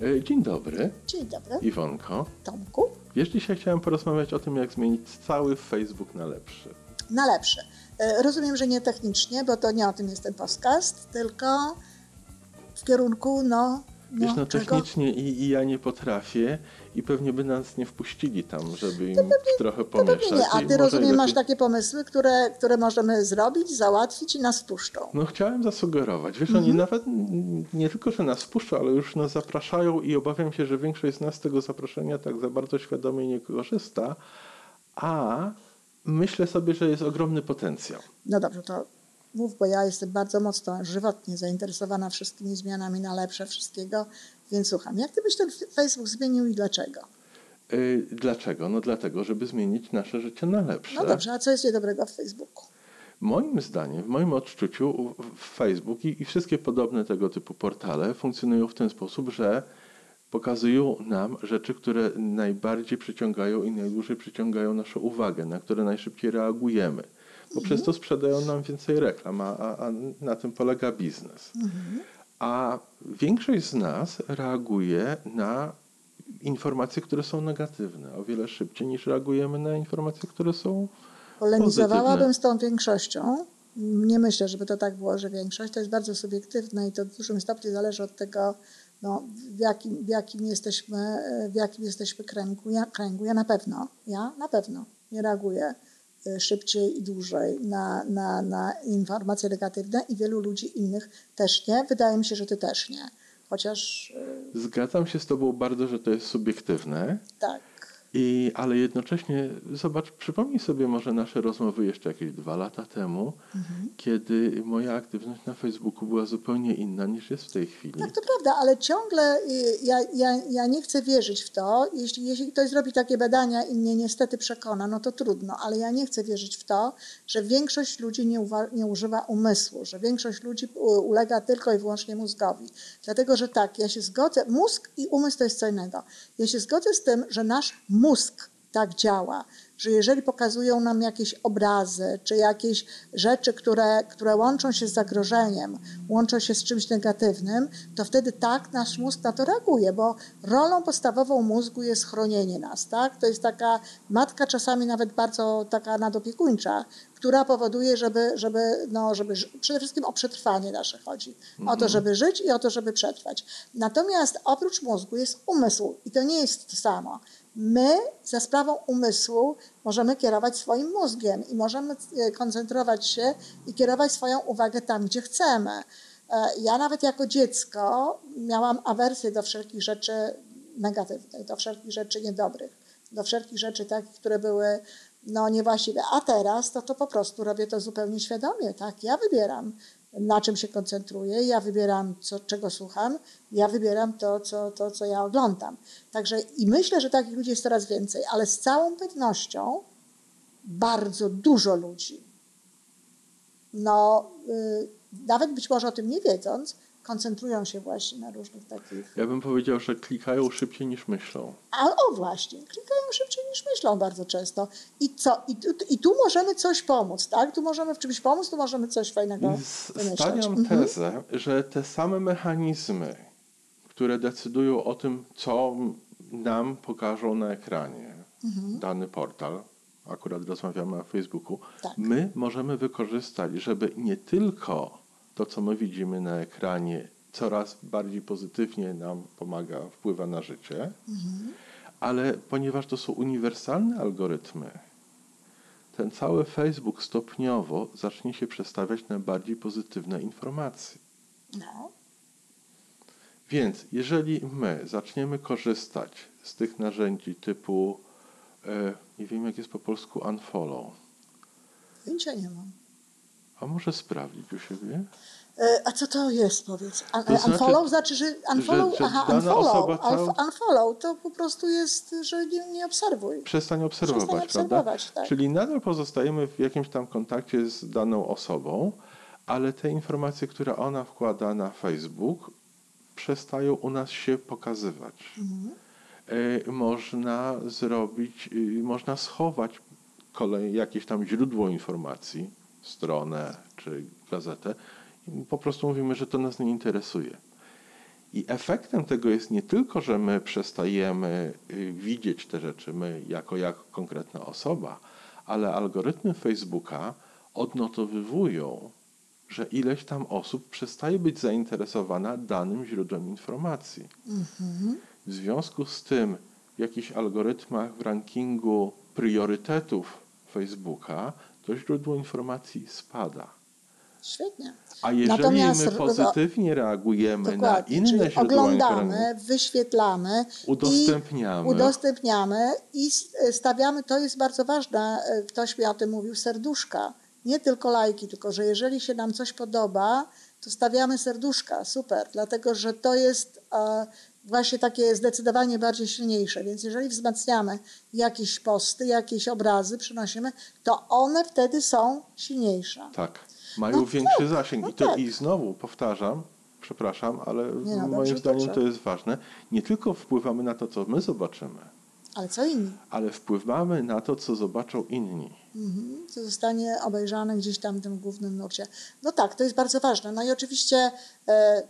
E, dzień dobry. Dzień dobry. Iwonko. Tomku. Wiesz, dzisiaj chciałem porozmawiać o tym, jak zmienić cały Facebook na lepszy. Na lepszy. E, rozumiem, że nie technicznie, bo to nie o tym jest ten podcast, tylko w kierunku, no. No Wiesz, no technicznie i, i, ja nie potrafię i pewnie by nas nie wpuścili tam, żeby im pewnie, trochę pomieszać. nie. A ty rozumiem, masz takie pomysły, które, które możemy zrobić, załatwić i nas wpuszczą. No chciałem zasugerować. Wiesz, mhm. oni nawet nie tylko, że nas wpuszczą, ale już nas zapraszają i obawiam się, że większość z nas z tego zaproszenia tak za bardzo świadomie nie korzysta, a myślę sobie, że jest ogromny potencjał. No dobrze, to mów, bo ja jestem bardzo mocno żywotnie zainteresowana wszystkimi zmianami na lepsze wszystkiego, więc słucham. Jak ty byś ten Facebook zmienił i dlaczego? Yy, dlaczego? No dlatego, żeby zmienić nasze życie na lepsze. No dobrze, a co jest niedobrego w Facebooku? Moim zdaniem, w moim odczuciu, Facebook i, i wszystkie podobne tego typu portale funkcjonują w ten sposób, że pokazują nam rzeczy, które najbardziej przyciągają i najdłużej przyciągają naszą uwagę, na które najszybciej reagujemy. Bo przez to sprzedają nam więcej reklam, a, a na tym polega biznes. A większość z nas reaguje na informacje, które są negatywne, o wiele szybciej niż reagujemy na informacje, które są Polemizowałabym z tą większością. Nie myślę, żeby to tak było, że większość. To jest bardzo subiektywne i to w dużym stopniu zależy od tego, no, w, jakim, w, jakim jesteśmy, w jakim jesteśmy kręgu. Ja, kręgu. ja na pewno, ja na pewno nie reaguję szybciej i dłużej na, na, na informacje negatywne i wielu ludzi innych też nie. Wydaje mi się, że ty też nie. Chociaż. Y, Zgadzam się z Tobą bardzo, że to jest subiektywne. Tak. I, ale jednocześnie, zobacz, przypomnij sobie może nasze rozmowy jeszcze jakieś dwa lata temu, mhm. kiedy moja aktywność na Facebooku była zupełnie inna niż jest w tej chwili. Tak, to prawda, ale ciągle y, ja, ja, ja nie chcę wierzyć w to. Jeśli, jeśli ktoś zrobi takie badania i mnie niestety przekona, no to trudno, ale ja nie chcę wierzyć w to, że większość ludzi nie, uwa- nie używa umysłu, że większość ludzi ulega tylko i wyłącznie mózgowi. Dlatego, że tak, ja się zgodzę, mózg i umysł to jest co innego. Ja się zgodzę z tym, że nasz mózg tak działa, że jeżeli pokazują nam jakieś obrazy, czy jakieś rzeczy, które, które łączą się z zagrożeniem, łączą się z czymś negatywnym, to wtedy tak nasz mózg na to reaguje, bo rolą podstawową mózgu jest chronienie nas. Tak? To jest taka matka czasami nawet bardzo taka nadopiekuńcza, która powoduje, żeby, żeby, no, żeby przede wszystkim o przetrwanie nasze chodzi. O to, mhm. żeby żyć i o to, żeby przetrwać. Natomiast oprócz mózgu jest umysł i to nie jest to samo my za sprawą umysłu możemy kierować swoim mózgiem i możemy e, koncentrować się i kierować swoją uwagę tam, gdzie chcemy. E, ja nawet jako dziecko miałam awersję do wszelkich rzeczy negatywnych, do wszelkich rzeczy niedobrych, do wszelkich rzeczy takich, które były no, niewłaściwe. A teraz to, to po prostu robię to zupełnie świadomie. Tak? Ja wybieram na czym się koncentruję, ja wybieram, co, czego słucham, ja wybieram to co, to, co ja oglądam. Także i myślę, że takich ludzi jest coraz więcej, ale z całą pewnością bardzo dużo ludzi, no, y, nawet być może o tym nie wiedząc, koncentrują się właśnie na różnych takich. Ja bym powiedział, że klikają szybciej niż myślą. A o właśnie, klikają szybciej niż myślą bardzo często. I co? I, I, tu możemy coś pomóc, tak? Tu możemy w czymś pomóc, tu możemy coś fajnego wymyśleć. Stawiam mhm. tezę, że te same mechanizmy, które decydują o tym, co nam pokażą na ekranie mhm. dany portal, akurat rozmawiamy o Facebooku, tak. my możemy wykorzystać, żeby nie tylko to, co my widzimy na ekranie, coraz bardziej pozytywnie nam pomaga, wpływa na życie, mhm. ale ponieważ to są uniwersalne algorytmy, ten cały Facebook stopniowo zacznie się przestawiać na bardziej pozytywne informacje. No. Więc jeżeli my zaczniemy korzystać z tych narzędzi typu, e, nie wiem jak jest po polsku, unfollow. Pojęcia nie mam. A może sprawdzić u siebie? E, a co to jest, powiedz? Un to znaczy, unfollow znaczy, że unfollow, że, że aha, unfollow, cał... unfollow to po prostu jest, że nie, nie obserwuj. Przestań obserwować, Przestań obserwować tak. Czyli nadal pozostajemy w jakimś tam kontakcie z daną osobą, ale te informacje, które ona wkłada na Facebook, przestają u nas się pokazywać. Mhm. E, można zrobić, y, można schować kolej, jakieś tam źródło informacji, stronę czy gazetę, i po prostu mówimy, że to nas nie interesuje. I efektem tego jest nie tylko, że my przestajemy y, widzieć te rzeczy, my jako, jako konkretna osoba, ale algorytmy Facebooka odnotowywują, że ileś tam osób przestaje być zainteresowana danym źródłem informacji. W związku z tym w jakichś algorytmach w rankingu priorytetów Facebooka to źródło informacji spada. Świetnie. A jeżeli Natomiast my pozytywnie reagujemy na inne źródła oglądamy, wyświetlamy Udostępniamy. i udostępniamy i stawiamy, to jest bardzo ważne, e, ktoś mi o tym mówił, serduszka. Nie tylko lajki, tylko że jeżeli się nam coś podoba, to stawiamy serduszka, super, dlatego że to jest e, właśnie takie zdecydowanie bardziej silniejsze. Więc jeżeli wzmacniamy jakieś posty, jakieś obrazy, przynosimy, to one wtedy są silniejsze. Tak, mają No większy tak, zasięg. no I, to, tak. I znowu powtarzam, przepraszam, ale no, moim zdaniem to jest ważne. Nie tylko wpływamy na to, co my zobaczymy, Ale co inni? ale wpływamy na to, co zobaczą inni. Mhm, co zostanie obejrzane gdzieś tam w tym głównym nurcie. No tak, to jest bardzo ważne. No i oczywiście e,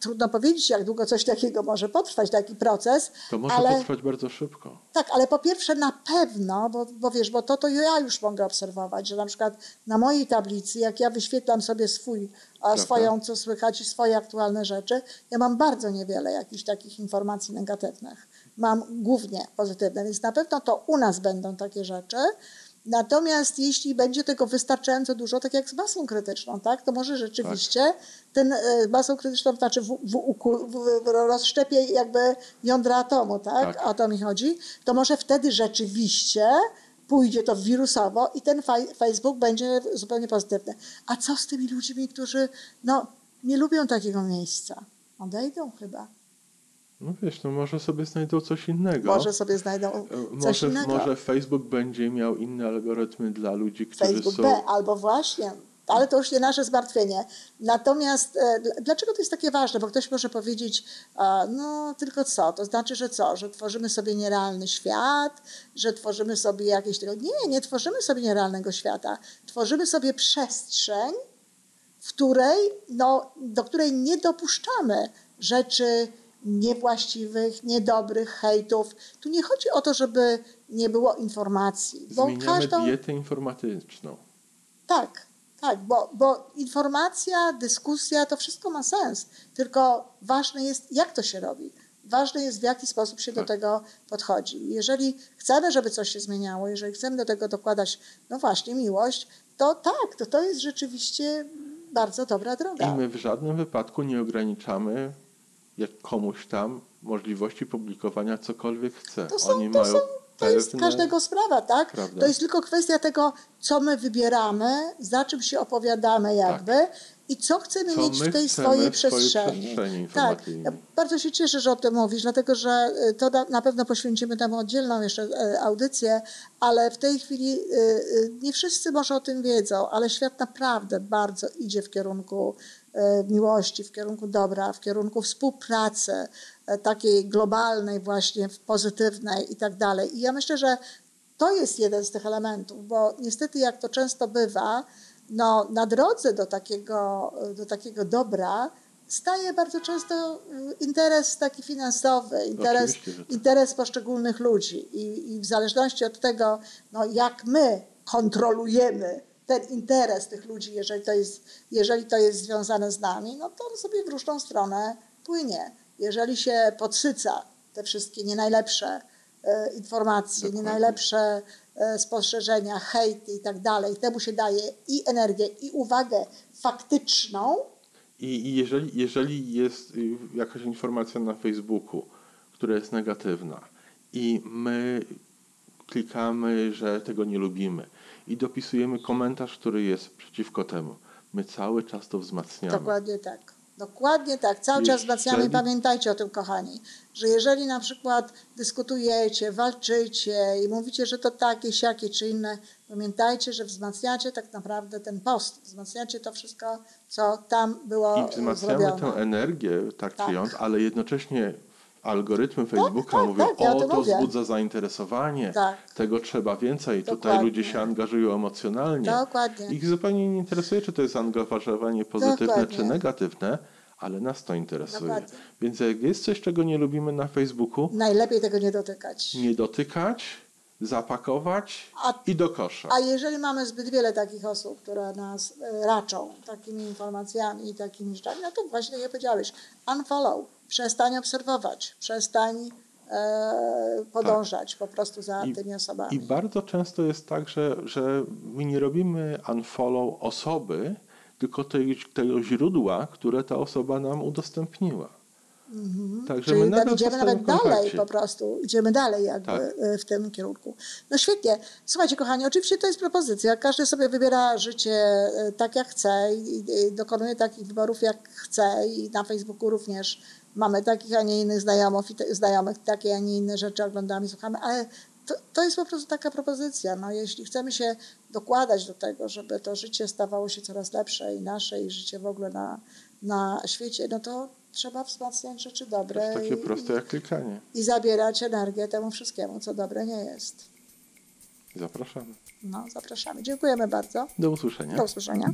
trudno powiedzieć, jak długo coś takiego może potrwać, taki proces, To może ale potrwać bardzo szybko. tak, ale po pierwsze na pewno, bo, bo wiesz, bo to, to ja już mogę obserwować, że na przykład na mojej tablicy, jak ja wyświetlam sobie swój, swoją, co słychać i swoje aktualne rzeczy, ja mam bardzo niewiele jakichś takich informacji negatywnych. Mam głównie pozytywne, więc na pewno to u nas będą takie rzeczy. Natomiast jeśli będzie tego wystarczająco dużo, tak jak z masą krytyczną, tak, to może rzeczywiście ten e, masą krytyczną, znaczy w, w, w, w rozszczepie jakby jądra atomu, tak? Tak. O to mi chodzi, to może wtedy rzeczywiście pójdzie to wirusowo i ten Facebook będzie zupełnie pozytywny. A co z tymi ludźmi, którzy no, nie lubią takiego miejsca? Odejdą chyba. No wiesz, no może sobie znajdą coś innego. Może sobie znajdą E, coś może, innego. może Facebook będzie miał inne algorytmy dla ludzi, którzy Facebook są... B, albo właśnie. Ale to już nie nasze zmartwienie. Natomiast e, dl- dlaczego to jest takie ważne? Bo ktoś może powiedzieć, a, no tylko co? To znaczy, że co? Że tworzymy sobie nierealny świat, że tworzymy sobie jakieś. Nie, nie tworzymy sobie nierealnego świata. Tworzymy sobie przestrzeń, w której, no, do której nie dopuszczamy rzeczy niewłaściwych, niedobrych, hejtów. Tu nie chodzi o to, żeby nie było informacji. Bo Zmieniamy każdą, dietę informatyczną. tak, tak, bo, bo informacja, dyskusja, to wszystko ma sens. Tylko ważne jest, jak to się robi. Ważne jest, w jaki sposób się do Tak. tego podchodzi. Jeżeli chcemy, żeby coś się zmieniało, jeżeli chcemy do tego dokładać, no właśnie, miłość, to tak, to to jest rzeczywiście bardzo dobra droga. I my w żadnym wypadku nie ograniczamy jak komuś tam możliwości publikowania cokolwiek chce. To, są, Oni to, mają są, to jest każdego sprawa, tak? Prawda. To jest tylko kwestia tego, co my wybieramy, za czym się opowiadamy jakby i co chcemy Co mieć w tej swojej przestrzeni. przestrzeni tak, ja bardzo się cieszę, że o tym mówisz, dlatego że y, to na- pewno poświęcimy temu oddzielną jeszcze e, audycję, ale w tej chwili y, y, nie wszyscy może o tym wiedzą, ale świat naprawdę bardzo idzie w kierunku miłości, w kierunku dobra, w kierunku współpracy e, takiej globalnej właśnie, pozytywnej i tak dalej. I ja myślę, że to jest jeden z tych elementów, bo niestety jak to często bywa, no, na drodze do takiego, do takiego dobra staje bardzo często y, interes taki finansowy, interes, tak. interes poszczególnych ludzi. I, I w zależności od tego, no, jak my kontrolujemy ten interes tych ludzi, jeżeli to, jest, jeżeli to jest związane z nami, no to on sobie w różną stronę płynie. Jeżeli się podsyca te wszystkie nie najlepsze e, informacje, nie najlepsze e, spostrzeżenia, hejty i tak dalej, temu się daje i energię, i uwagę faktyczną, I, I jeżeli, jeżeli jest y, jakaś informacja na Facebooku, która jest negatywna i my klikamy, że tego nie lubimy i dopisujemy komentarz, który jest przeciwko temu, my cały czas to wzmacniamy. Dokładnie tak. Dokładnie tak. Cały czas wzmacniamy i pamiętajcie o tym, kochani, że jeżeli na przykład dyskutujecie, walczycie i mówicie, że to takie, siakie czy inne, pamiętajcie, że wzmacniacie tak naprawdę ten post, wzmacniacie to wszystko, co tam było I wzmacniamy zrobione. tę energię, tak, Tak. czy jąc, ale jednocześnie algorytmy Facebooka tak, mówią, tak, ja o to mówię. wzbudza zainteresowanie, Tak. tego trzeba więcej, tutaj Dokładnie. ludzie się angażują emocjonalnie. Dokładnie. Ich zupełnie nie interesuje, czy to jest zaangażowanie pozytywne, Dokładnie. czy negatywne, ale nas to interesuje. Dokładnie. Więc jak jest coś, czego nie lubimy na Facebooku, Najlepiej tego nie dotykać. nie dotykać, zapakować A- i do kosza. A jeżeli mamy zbyt wiele takich osób, które nas e, raczą takimi informacjami i takimi rzeczami, no to właśnie jak powiedziałeś, unfollow, przestań obserwować, przestań e, podążać po prostu za Tak. I- tymi osobami. I bardzo często jest tak, że, że my nie robimy unfollow osoby, tylko tej, tego źródła, które ta osoba nam udostępniła. Także Czyli my nadal idziemy nawet dalej po prostu, idziemy dalej jakby Tak. e, w tym kierunku. No świetnie. Słuchajcie kochani, oczywiście to jest propozycja. Każdy sobie wybiera życie e, tak jak chce i, i dokonuje takich wyborów jak chce i na Facebooku również mamy takich, a nie innych znajomych, znajomych takie, a nie inne rzeczy oglądamy, słuchamy, ale to, to jest po prostu taka propozycja. No, jeśli chcemy się dokładać do tego, żeby to życie stawało się coraz lepsze i nasze i życie w ogóle na, na świecie, no to trzeba wzmacniać rzeczy To dobre jest takie i, proste jak klikanie. i zabierać energię temu wszystkiemu, co dobre nie jest. Zapraszamy. No, zapraszamy. Dziękujemy bardzo. Do usłyszenia. Do usłyszenia.